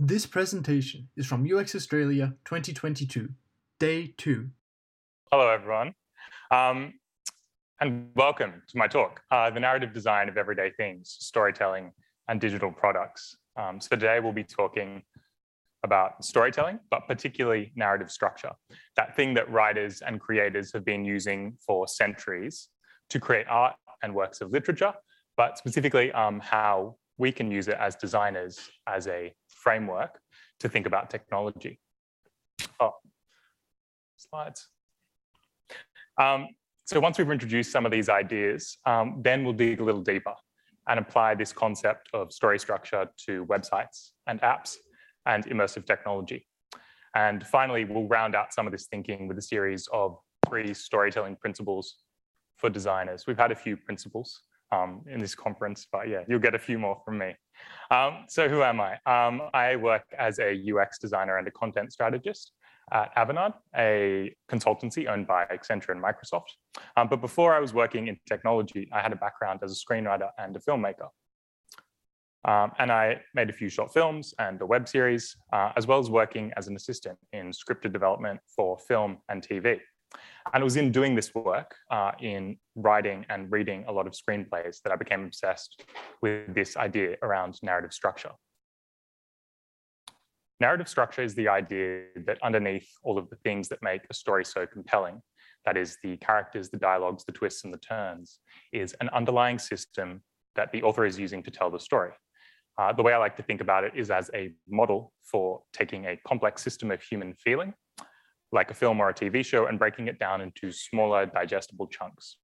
This presentation is from UX Australia 2022, Day 2. Hello, everyone, um, and welcome to my talk, uh, The Narrative Design of Everyday Things, Storytelling and Digital Products. Um, so today we'll be talking about storytelling, but particularly narrative structure, that thing that writers and creators have been using for centuries to create art and works of literature, but specifically um, how we can use it as designers as a framework to think about technology. Oh, slides. Um, so once we've introduced some of these ideas, um, then we'll dig a little deeper and apply this concept of story structure to websites and apps and immersive technology. And finally, we'll round out some of this thinking with a series of three storytelling principles for designers. We've had a few principles um, in this conference, but yeah, you'll get a few more from me. Um, so who am I? Um, I work as a UX designer and a content strategist at Avanade, a consultancy owned by Accenture and Microsoft. Um, but before I was working in technology, I had a background as a screenwriter and a filmmaker. Um, and I made a few short films and a web series, uh, as well as working as an assistant in scripted development for film and TV. And it was in doing this work, uh, in writing and reading a lot of screenplays, that I became obsessed with this idea around narrative structure. Narrative structure is the idea that underneath all of the things that make a story so compelling, that is the characters, the dialogues, the twists and the turns, is an underlying system that the author is using to tell the story. Uh, the way I like to think about it is as a model for taking a complex system of human feeling, like a film or a TV show, and breaking it down into smaller digestible chunks.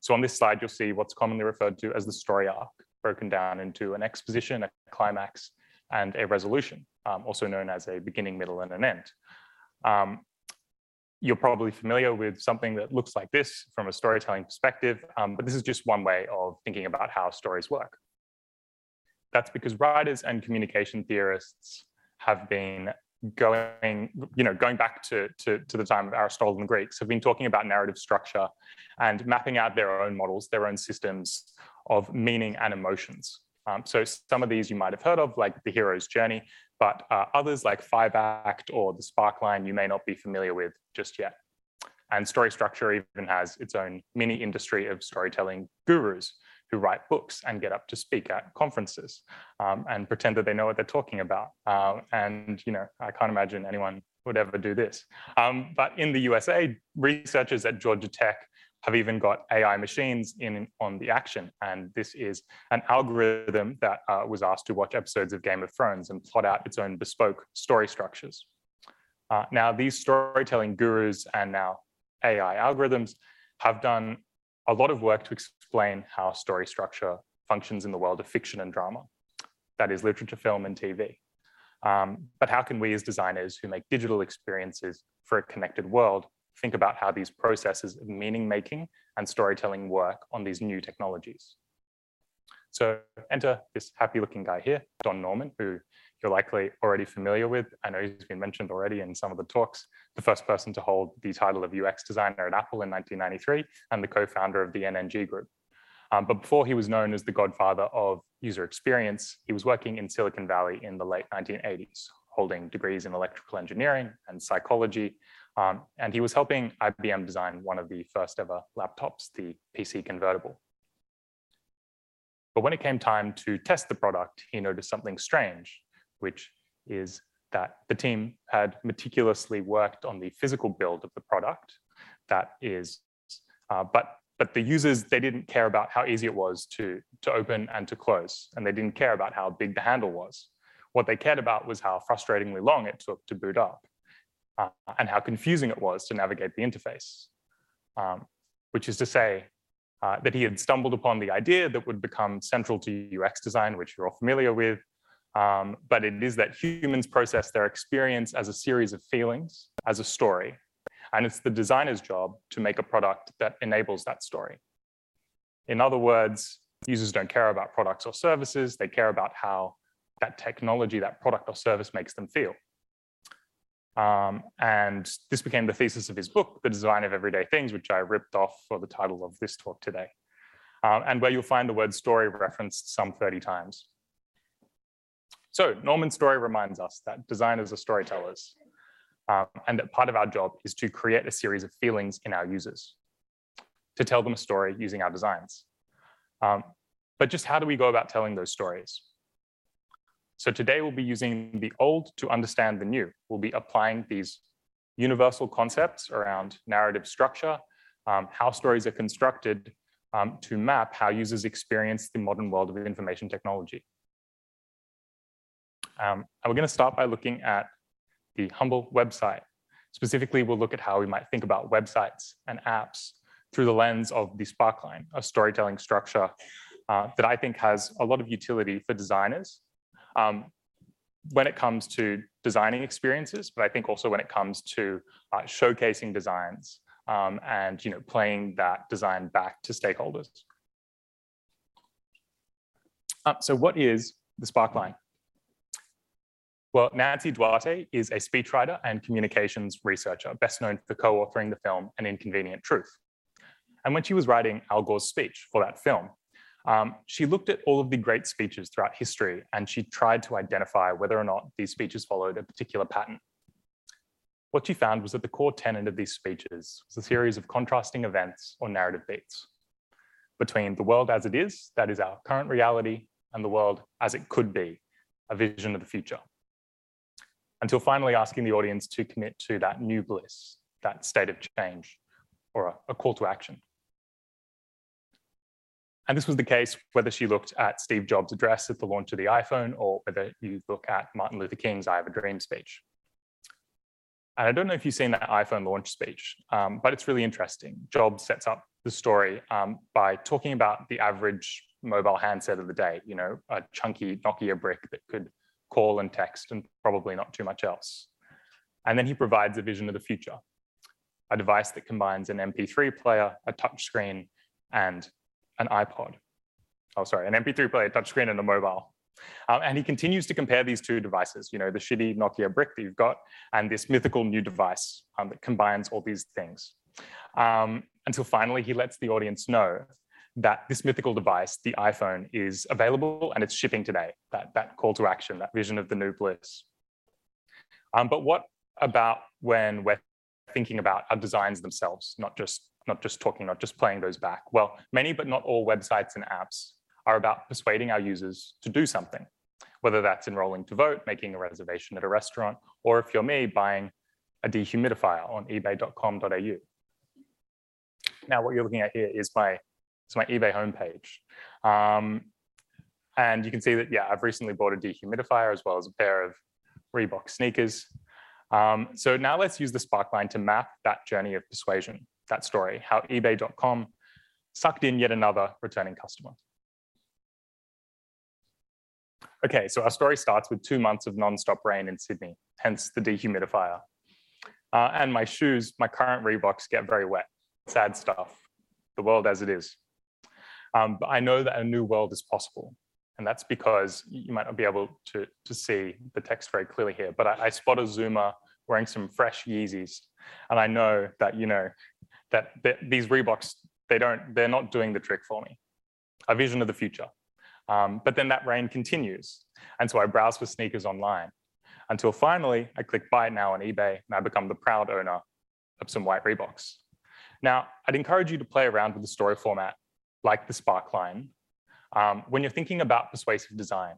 So on this slide, you'll see what's commonly referred to as the story arc, broken down into an exposition, a climax, and a resolution, um, also known as a beginning, middle, and an end. Um, you're probably familiar with something that looks like this from a storytelling perspective, um, but this is just one way of thinking about how stories work. That's because writers and communication theorists have been going, you know, going back to, to, to the time of Aristotle and the Greeks, have been talking about narrative structure and mapping out their own models, their own systems of meaning and emotions. Um, so some of these you might have heard of, like the hero's journey, but uh, others like Five Act or the Sparkline, you may not be familiar with just yet. And story structure even has its own mini industry of storytelling gurus who write books and get up to speak at conferences um, and pretend that they know what they're talking about. Um, and you know, I can't imagine anyone would ever do this. Um, but in the USA, researchers at Georgia Tech have even got AI machines in on the action. And this is an algorithm that uh, was asked to watch episodes of Game of Thrones and plot out its own bespoke story structures. Uh, now, these storytelling gurus and now AI algorithms have done a lot of work to explain how story structure functions in the world of fiction and drama, that is literature, film, and TV. Um, but how can we as designers who make digital experiences for a connected world think about how these processes of meaning making and storytelling work on these new technologies? So enter this happy looking guy here, Don Norman, who you're likely already familiar with. I know he's been mentioned already in some of the talks, the first person to hold the title of UX designer at Apple in 1993 and the co-founder of the NNG group. Um, but before he was known as the godfather of user experience, he was working in Silicon Valley in the late 1980s, holding degrees in electrical engineering and psychology. Um, and he was helping IBM design one of the first ever laptops, the PC convertible. But when it came time to test the product, he noticed something strange which is that the team had meticulously worked on the physical build of the product. That is, uh, but but the users they didn't care about how easy it was to to open and to close, and they didn't care about how big the handle was. What they cared about was how frustratingly long it took to boot up, uh, and how confusing it was to navigate the interface. Um, which is to say, uh, that he had stumbled upon the idea that would become central to UX design, which you're all familiar with, um, but it is that humans process their experience as a series of feelings, as a story. And it's the designer's job to make a product that enables that story. In other words, users don't care about products or services, they care about how that technology, that product or service makes them feel. Um, and this became the thesis of his book, The Design of Everyday Things, which I ripped off for the title of this talk today. Um, and where you'll find the word story referenced some 30 times. So Norman's story reminds us that designers are storytellers um, and that part of our job is to create a series of feelings in our users, to tell them a story using our designs. Um, but just how do we go about telling those stories? So today we'll be using the old to understand the new. We'll be applying these universal concepts around narrative structure, um, how stories are constructed um, to map how users experience the modern world of information technology. Um, and we're going to start by looking at the Humble website. Specifically, we'll look at how we might think about websites and apps through the lens of the Sparkline, a storytelling structure uh, that I think has a lot of utility for designers um, when it comes to designing experiences, but I think also when it comes to uh, showcasing designs um, and you know playing that design back to stakeholders. Uh, so what is the Sparkline? Well, Nancy Duarte is a speechwriter and communications researcher, best known for co-authoring the film An Inconvenient Truth. And when she was writing Al Gore's speech for that film, um, she looked at all of the great speeches throughout history and she tried to identify whether or not these speeches followed a particular pattern. What she found was that the core tenet of these speeches was a series of contrasting events or narrative beats between the world as it is, that is our current reality, and the world as it could be, a vision of the future until finally asking the audience to commit to that new bliss, that state of change, or a, a call to action. And this was the case whether she looked at Steve Jobs' address at the launch of the iPhone or whether you look at Martin Luther King's I Have a Dream speech. And I don't know if you've seen that iPhone launch speech, um, but it's really interesting. Jobs sets up the story um, by talking about the average mobile handset of the day, you know, a chunky Nokia brick that could call and text and probably not too much else. And then he provides a vision of the future, a device that combines an MP3 player, a touchscreen, and an iPod. Oh, sorry, an MP3 player, a touchscreen, and a mobile. Um, and he continues to compare these two devices, you know, the shitty Nokia brick that you've got and this mythical new device um, that combines all these things. Um, until finally he lets the audience know that this mythical device, the iPhone, is available and it's shipping today, that, that call to action, that vision of the new bliss. Um, but what about when we're thinking about our designs themselves, not just, not just talking, not just playing those back? Well, many but not all websites and apps are about persuading our users to do something, whether that's enrolling to vote, making a reservation at a restaurant, or if you're me, buying a dehumidifier on ebay.com.au. Now, what you're looking at here is my it's my eBay homepage. Um, and you can see that, yeah, I've recently bought a dehumidifier as well as a pair of Reebok sneakers. Um, so now let's use the Sparkline to map that journey of persuasion, that story, how ebay.com sucked in yet another returning customer. Okay, so our story starts with two months of non-stop rain in Sydney, hence the dehumidifier. Uh, and my shoes, my current Reeboks get very wet. Sad stuff, the world as it is. Um, but I know that a new world is possible. And that's because you might not be able to, to see the text very clearly here, but I, I spot a Zoomer wearing some fresh Yeezys. And I know that, you know, that, that these Reeboks, they don't, they're not doing the trick for me. A vision of the future. Um, but then that rain continues. And so I browse for sneakers online until finally I click buy now on eBay and I become the proud owner of some white Reeboks. Now, I'd encourage you to play around with the story format like the Sparkline, um, when you're thinking about persuasive design,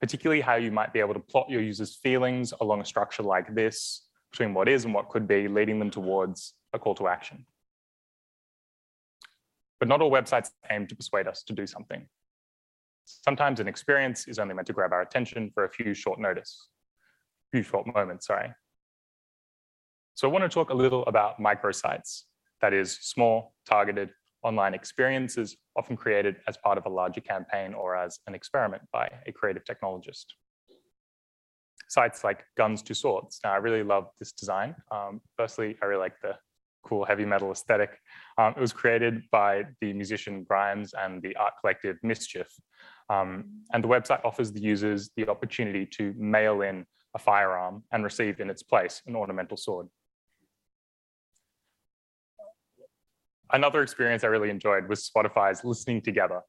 particularly how you might be able to plot your users' feelings along a structure like this between what is and what could be, leading them towards a call to action. But not all websites aim to persuade us to do something. Sometimes an experience is only meant to grab our attention for a few short notice, few short moments, sorry. So I want to talk a little about microsites, that is small, targeted, online experiences often created as part of a larger campaign or as an experiment by a creative technologist. Sites like Guns to Swords. Now, I really love this design. Um, firstly, I really like the cool heavy metal aesthetic. Um, it was created by the musician Grimes and the art collective MSCHF. Um, and the website offers the users the opportunity to mail in a firearm and receive in its place an ornamental sword. Another experience I really enjoyed was Spotify's Listening Together.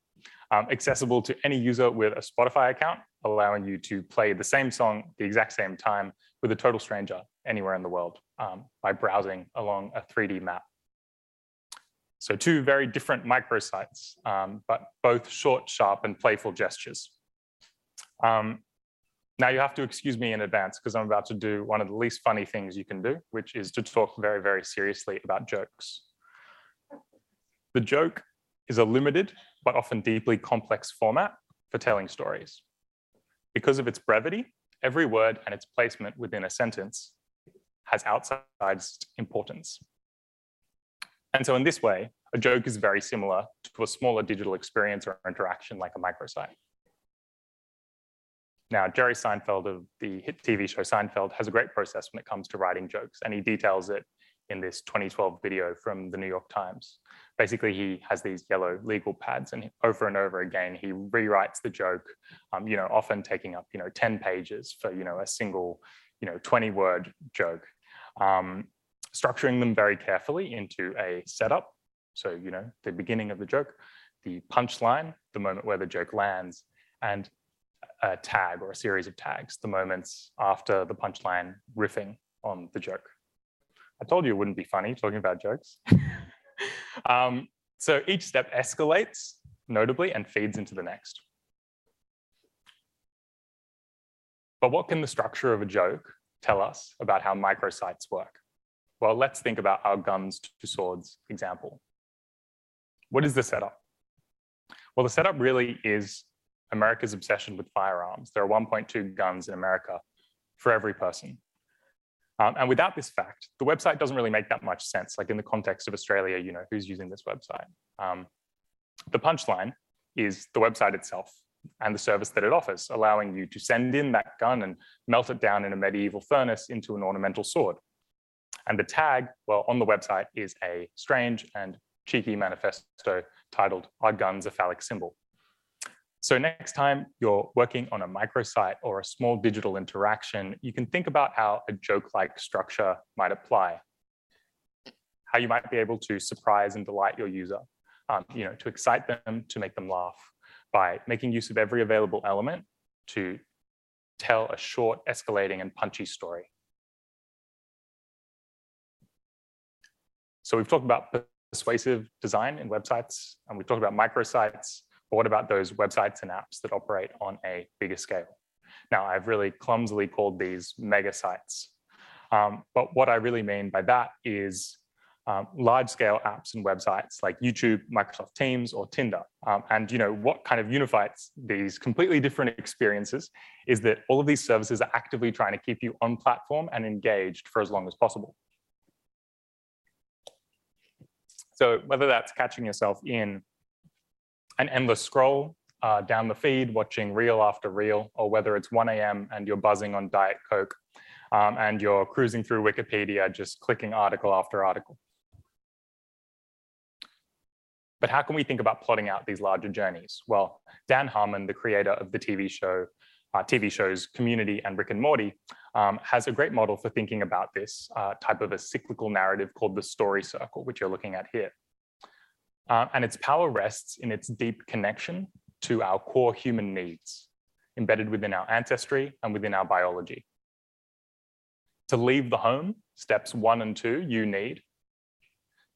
um, accessible to any user with a Spotify account, allowing you to play the same song the exact same time with a total stranger anywhere in the world um, by browsing along a 3D map. So two very different microsites, um, but both short, sharp, and playful gestures. Um, now you have to excuse me in advance because I'm about to do one of the least funny things you can do, which is to talk very, very seriously about jokes. The joke is a limited but often deeply complex format for telling stories. Because of its brevity, every word and its placement within a sentence has outsized importance. And so in this way, a joke is very similar to a smaller digital experience or interaction like a microsite. Now, Jerry Seinfeld of the hit TV show Seinfeld has a great process when it comes to writing jokes, and he details it in this 2012 video from the New York Times. Basically, he has these yellow legal pads, and over and over again, he rewrites the joke, um, you know, often taking up, you know, 10 pages for, you know, a single, you know, 20 word joke. Um, structuring them very carefully into a setup. So, you know, the beginning of the joke, the punchline, the moment where the joke lands, and a tag or a series of tags, the moments after the punchline riffing on the joke. I told you it wouldn't be funny talking about jokes. um, so each step escalates notably and feeds into the next. But what can the structure of a joke tell us about how microsites work? Well, let's think about our guns to swords example. What is the setup? Well, the setup really is America's obsession with firearms. There are 1.2 guns in America for every person. Um, and without this fact, the website doesn't really make that much sense. Like in the context of Australia, you know, who's using this website? Um, the punchline is the website itself and the service that it offers, allowing you to send in that gun and melt it down in a medieval furnace into an ornamental sword. And the tag, well, on the website is a strange and cheeky manifesto titled Our Guns a Phallic Symbol. So next time you're working on a microsite or a small digital interaction, you can think about how a joke-like structure might apply. How you might be able to surprise and delight your user, um, you know, to excite them, to make them laugh by making use of every available element to tell a short, escalating, and punchy story. So we've talked about persuasive design in websites, and we've talked about microsites. But what about those websites and apps that operate on a bigger scale? Now, I've really clumsily called these mega sites. Um, but what I really mean by that is um, large scale apps and websites like YouTube, Microsoft Teams, or Tinder. Um, and you know what kind of unifies these completely different experiences is that all of these services are actively trying to keep you on platform and engaged for as long as possible. So whether that's catching yourself in an endless scroll uh, down the feed, watching reel after reel, or whether it's 1 a.m. and you're buzzing on Diet Coke um, and you're cruising through Wikipedia, just clicking article after article. But how can we think about plotting out these larger journeys? Well, Dan Harmon, the creator of the TV show, uh, TV shows Community and Rick and Morty, um, has a great model for thinking about this uh, type of a cyclical narrative called the story circle, which you're looking at here. Uh, and its power rests in its deep connection to our core human needs, embedded within our ancestry and within our biology. To leave the home, steps one and two, you need.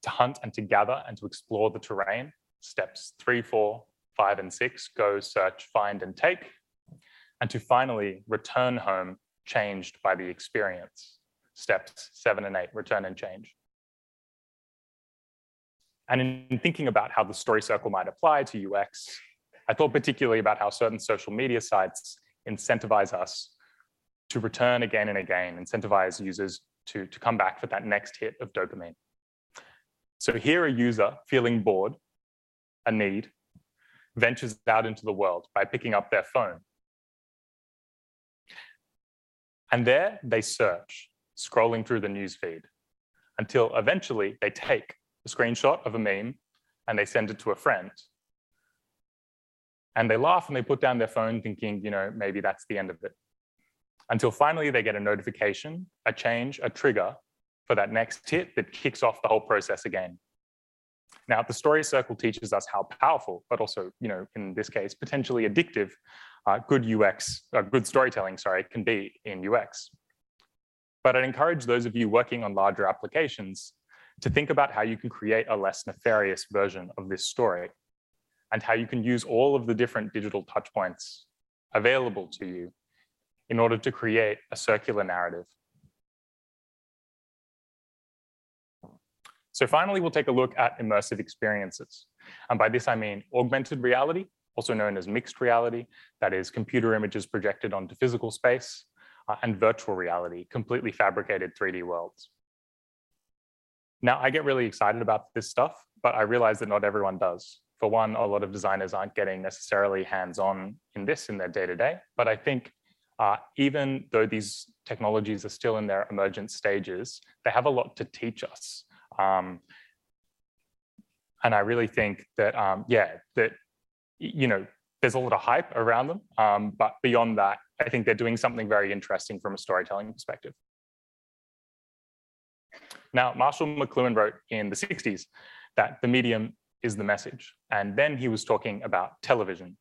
To hunt and to gather and to explore the terrain, steps three, four, five, and six, go, search, find, and take. And to finally return home, changed by the experience, steps seven and eight, return and change. And in thinking about how the story circle might apply to UX, I thought particularly about how certain social media sites incentivize us to return again and again, incentivize users to, to come back for that next hit of dopamine. So here a user feeling bored, a need, ventures out into the world by picking up their phone. And there they search, scrolling through the newsfeed, until eventually they take a screenshot of a meme and they send it to a friend. And they laugh and they put down their phone thinking, you know, maybe that's the end of it. Until finally they get a notification, a change, a trigger for that next hit that kicks off the whole process again. Now, the story circle teaches us how powerful, but also, you know, in this case, potentially addictive, uh, good UX, uh, good storytelling, sorry, can be in UX. But I'd encourage those of you working on larger applications to think about how you can create a less nefarious version of this story and how you can use all of the different digital touchpoints available to you in order to create a circular narrative. So finally, we'll take a look at immersive experiences. And by this, I mean augmented reality, also known as mixed reality, that is computer images projected onto physical space, uh, and virtual reality, completely fabricated 3D worlds. Now, I get really excited about this stuff, but I realize that not everyone does. For one, a lot of designers aren't getting necessarily hands-on in this in their day-to-day, but I think uh, even though these technologies are still in their emergent stages, they have a lot to teach us. Um, and I really think that, um, yeah, that, you know, there's a lot of hype around them, um, but beyond that, I think they're doing something very interesting from a storytelling perspective. Now, Marshall McLuhan wrote in the 60s that the medium is the message. And then he was talking about television.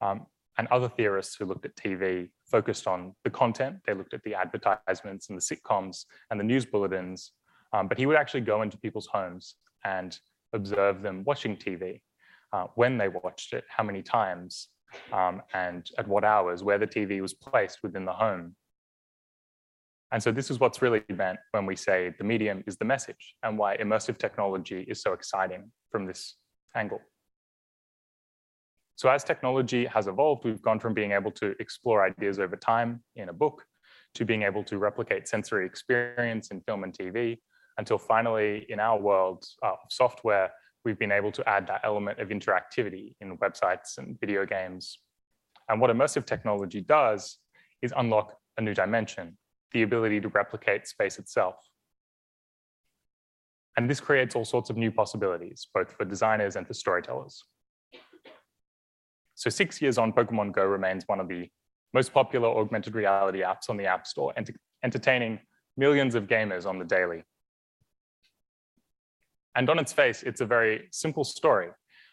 Um, and other theorists who looked at TV focused on the content. They looked at the advertisements and the sitcoms and the news bulletins. Um, but he would actually go into people's homes and observe them watching TV, uh, when they watched it, how many times, um, and at what hours, where the TV was placed within the home. And so this is what's really meant when we say the medium is the message and why immersive technology is so exciting from this angle. So as technology has evolved, we've gone from being able to explore ideas over time in a book to being able to replicate sensory experience in film and TV until finally in our world uh, of software, we've been able to add that element of interactivity in websites and video games. And what immersive technology does is unlock a new dimension, the ability to replicate space itself. And this creates all sorts of new possibilities, both for designers and for storytellers. So six years on, Pokemon Go remains one of the most popular augmented reality apps on the App Store, ent entertaining millions of gamers on the daily. And on its face, it's a very simple story.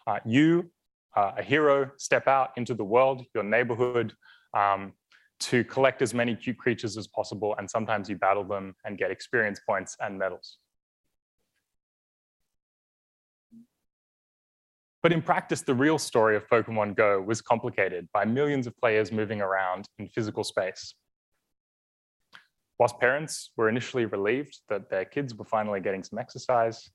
Uh, you, uh, a hero, step out into the world, your neighborhood, um, to collect as many cute creatures as possible, and sometimes you battle them and get experience points and medals. But in practice, the real story of Pokemon Go was complicated by millions of players moving around in physical space. Whilst parents were initially relieved that their kids were finally getting some exercise,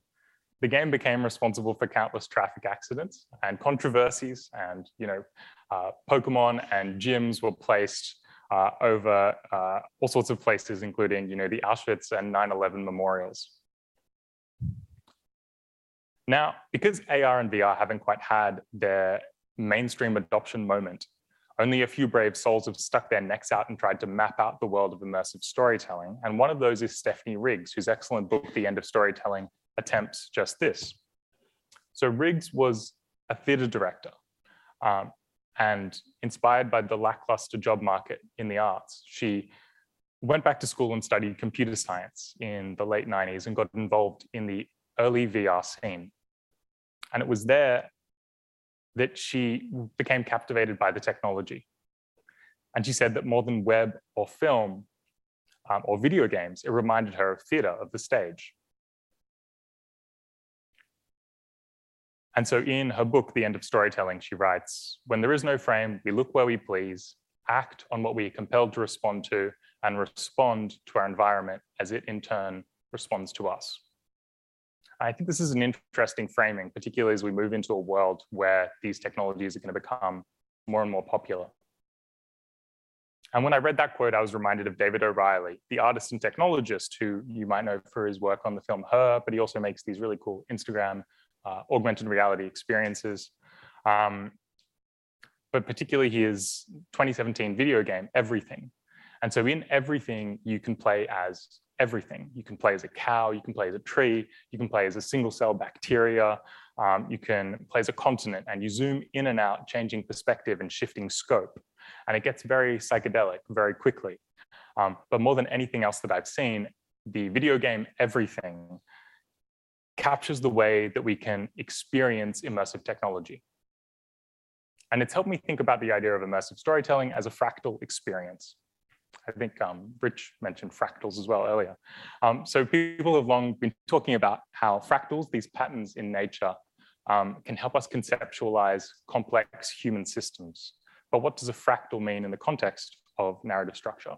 the game became responsible for countless traffic accidents and controversies and, you know, uh, Pokemon and gyms were placed uh, over uh, all sorts of places, including, you know, the Auschwitz and 9-11 memorials. Now, because AR and VR haven't quite had their mainstream adoption moment, only a few brave souls have stuck their necks out and tried to map out the world of immersive storytelling. And one of those is Stephanie Riggs, whose excellent book, The End of Storytelling, attempts just this. So Riggs was a theater director um, and inspired by the lackluster job market in the arts, she went back to school and studied computer science in the late 90s and got involved in the early VR scene. And it was there that she became captivated by the technology. And she said that more than web or film um, or video games, it reminded her of theater, of the stage. And so in her book, The End of Storytelling, she writes, when there is no frame, we look where we please, act on what we are compelled to respond to, and respond to our environment as it in turn responds to us. I think this is an interesting framing, particularly as we move into a world where these technologies are going to become more and more popular. And when I read that quote, I was reminded of David O'Reilly, the artist and technologist who you might know for his work on the film Her, but he also makes these really cool Instagram uh, augmented reality experiences. Um, but particularly his 2017 video game, Everything. And so in Everything, you can play as everything. You can play as a cow, you can play as a tree, you can play as a single cell bacteria, um, you can play as a continent and you zoom in and out, changing perspective and shifting scope. And it gets very psychedelic very quickly. Um, but more than anything else that I've seen, the video game Everything captures the way that we can experience immersive technology. And it's helped me think about the idea of immersive storytelling as a fractal experience. I think um, Rich mentioned fractals as well earlier. Um, so people have long been talking about how fractals, these patterns in nature, um, can help us conceptualize complex human systems. But what does a fractal mean in the context of narrative structure?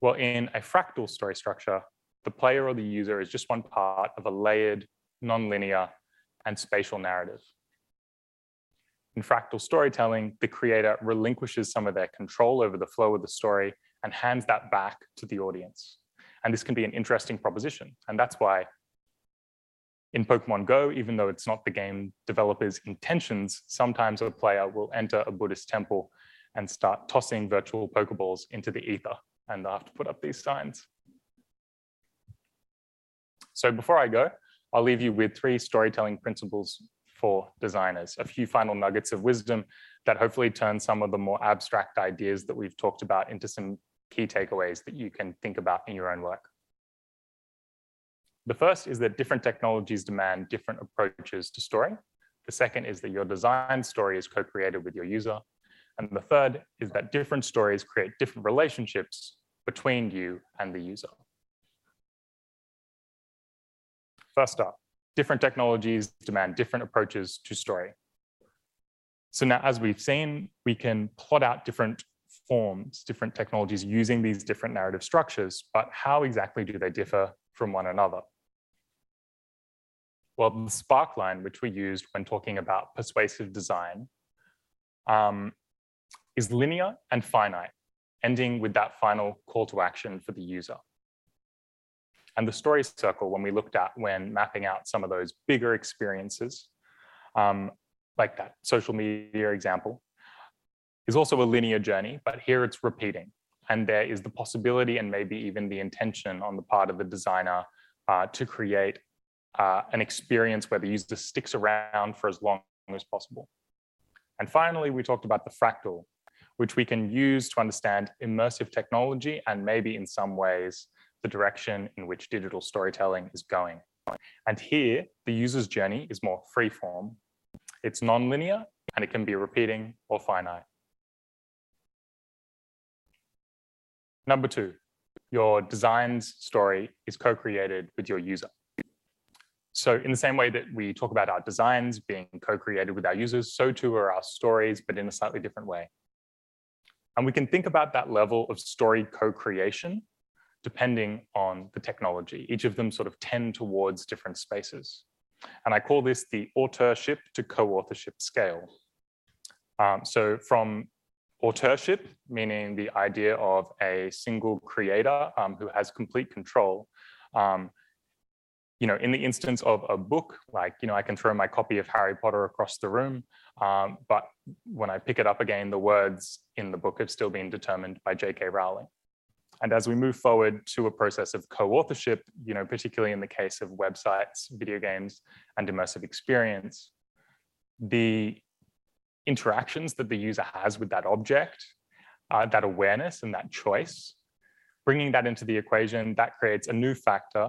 Well, in a fractal story structure, the player or the user is just one part of a layered, nonlinear, and spatial narrative. In fractal storytelling, the creator relinquishes some of their control over the flow of the story and hands that back to the audience. And this can be an interesting proposition. And that's why in Pokemon Go, even though it's not the game developer's intentions, sometimes a player will enter a Buddhist temple and start tossing virtual Pokeballs into the ether. And they'll have to put up these signs. So before I go, I'll leave you with three storytelling principles for designers, a few final nuggets of wisdom that hopefully turn some of the more abstract ideas that we've talked about into some key takeaways that you can think about in your own work. The first is that different technologies demand different approaches to story. The second is that your design story is co-created with your user. And the third is that different stories create different relationships between you and the user. First up, different technologies demand different approaches to story. So now, as we've seen, we can plot out different forms, different technologies using these different narrative structures, but how exactly do they differ from one another? Well, the sparkline, which we used when talking about persuasive design, um, is linear and finite, ending with that final call to action for the user. And the story circle, when we looked at when mapping out some of those bigger experiences, um, like that social media example, is also a linear journey, but here it's repeating. And there is the possibility and maybe even the intention on the part of the designer uh, to create uh, an experience where the user sticks around for as long as possible. And finally, we talked about the fractal, which we can use to understand immersive technology and maybe in some ways the direction in which digital storytelling is going. And here, the user's journey is more free-form. It's non-linear, and it can be repeating or finite. Number two, your design's story is co-created with your user. So in the same way that we talk about our designs being co-created with our users, so too are our stories, but in a slightly different way. And we can think about that level of story co-creation depending on the technology. Each of them sort of tend towards different spaces. And I call this the authorship to co-authorship scale. Um, so from authorship, meaning the idea of a single creator um, who has complete control, um, you know, in the instance of a book, like, you know, I can throw my copy of Harry Potter across the room, um, but when I pick it up again, the words in the book have still been determined by J.K. Rowling. And as we move forward to a process of co-authorship, you know, particularly in the case of websites, video games, and immersive experience, the interactions that the user has with that object, uh, that awareness and that choice, bringing that into the equation, that creates a new factor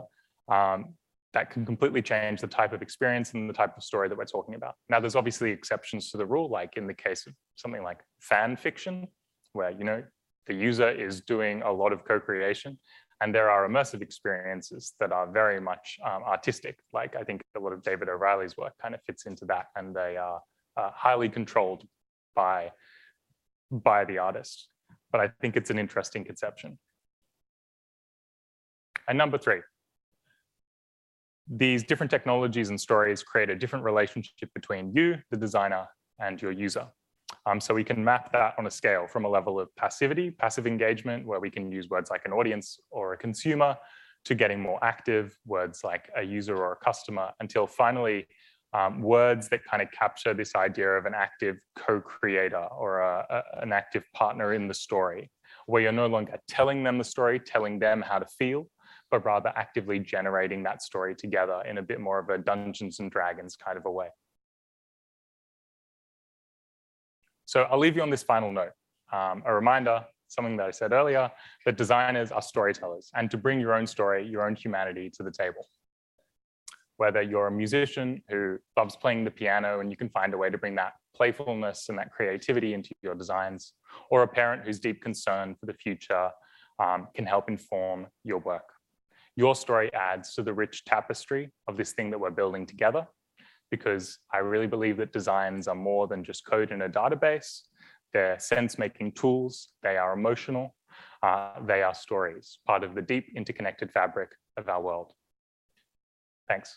um, that can completely change the type of experience and the type of story that we're talking about. Now, there's obviously exceptions to the rule, like in the case of something like fan fiction, where, you know, the user is doing a lot of co-creation and there are immersive experiences that are very much um, artistic. Like I think a lot of David O'Reilly's work kind of fits into that and they are uh, highly controlled by, by the artist. But I think it's an interesting conception. And number three, these different technologies and stories create a different relationship between you, the designer, and your user. Um, so we can map that on a scale from a level of passivity, passive engagement, where we can use words like an audience or a consumer, to getting more active, words like a user or a customer, until finally um, words that kind of capture this idea of an active co-creator or a, a, an active partner in the story, where you're no longer telling them the story, telling them how to feel, but rather actively generating that story together in a bit more of a Dungeons and Dragons kind of a way. So I'll leave you on this final note. Um, a reminder, something that I said earlier, that designers are storytellers and to bring your own story, your own humanity to the table. Whether you're a musician who loves playing the piano and you can find a way to bring that playfulness and that creativity into your designs, or a parent whose deep concern for the future um, can help inform your work. Your story adds to the rich tapestry of this thing that we're building together because I really believe that designs are more than just code in a database. They're sense-making tools, they are emotional, uh, they are stories, part of the deep interconnected fabric of our world. Thanks.